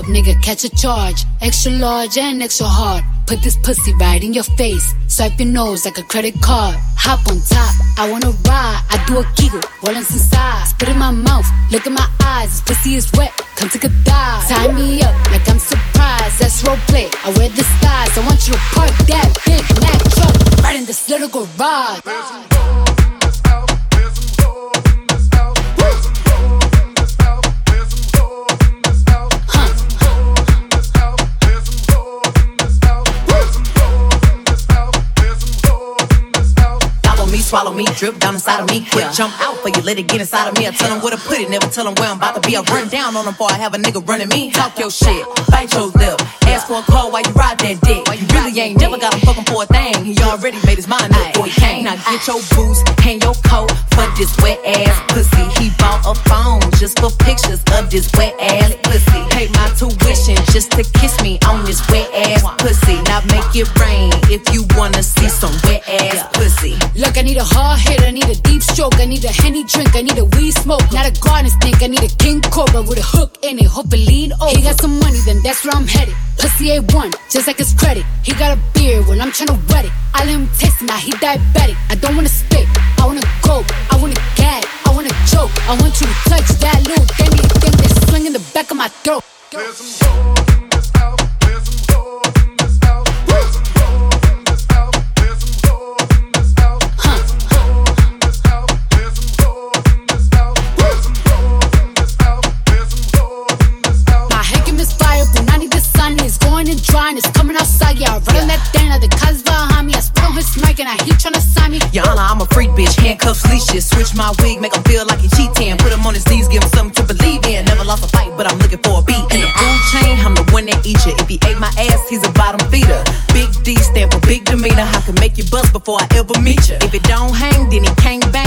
nigga, catch a charge. Extra large and extra hard. Put this pussy right in your face. Swipe your nose like a credit card. Hop on top, I wanna ride. I do a giggle, rollin' some sides. Spit in my mouth, look in my eyes. This pussy is wet, come take a dive. Tie me up like I'm surprised. That's role play. I wear the styles. I want you to park that big Mack truck right in this little garage. Follow me, drip down inside of me. Quick jump out for you, let it get inside of me. I tell them where to put it, never tell them where I'm about to be. I run down on them before I have a nigga running me. Talk your shit, bite your lip. Ask for a call while you ride that dick. You really ain't never got him fucking for a thing. He already made his mind up before he came. Now get your boots, hang your coat for this wet ass pussy. He bought a phone just for pictures of this wet ass pussy. Pay my tuition just to kiss me on this wet ass pussy. Now make it rain if you wanna see some wet ass pussy. Look, I need a hard hit, I need a deep stroke, I need a henny drink, I need a weed smoke, not a garden snake, I need a king cobra with a hook in it, hope it lean over. He got some money, then that's where I'm headed. Pussy A1, just like his credit. He got a beard when I'm tryna wet it. I let him taste it, now he diabetic. I don't wanna spit, I wanna go, I wanna gag, I wanna choke. I want you to touch that drying, it's coming outside. Yeah, I that thing, now the cuz behind me. I spit on his mic and I heat tryna sign me. Your Honor, I'm a freak bitch, handcuffs, leashes. Switch my wig, make him feel like he cheating. Put him on his knees, give him something to believe in. Never lost a fight, but I'm looking for a beat. In the food chain, I'm the one that eat you. If he ate my ass, he's a bottom feeder. Big D stand for big demeanor. I can make you bust before I ever meet you. If it don't hang, then he can't bang.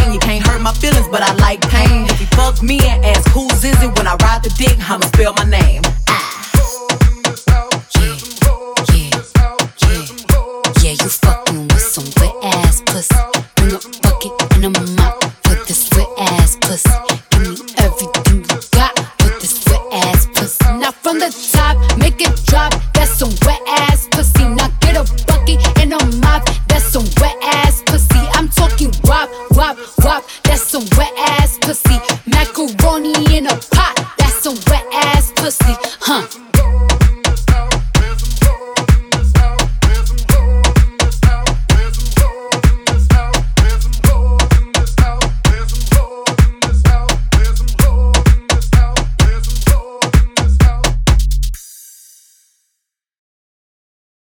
A bucket and a mop for this wet ass pussy. Give me everything you got this wet ass pussy. From the top, make it drop. That's some wet ass pussy. Get a and. That's some wet ass pussy. I'm talking wop, wop, wop. That's some wet ass pussy. Macaroni in a pot. That's some wet ass pussy. Huh?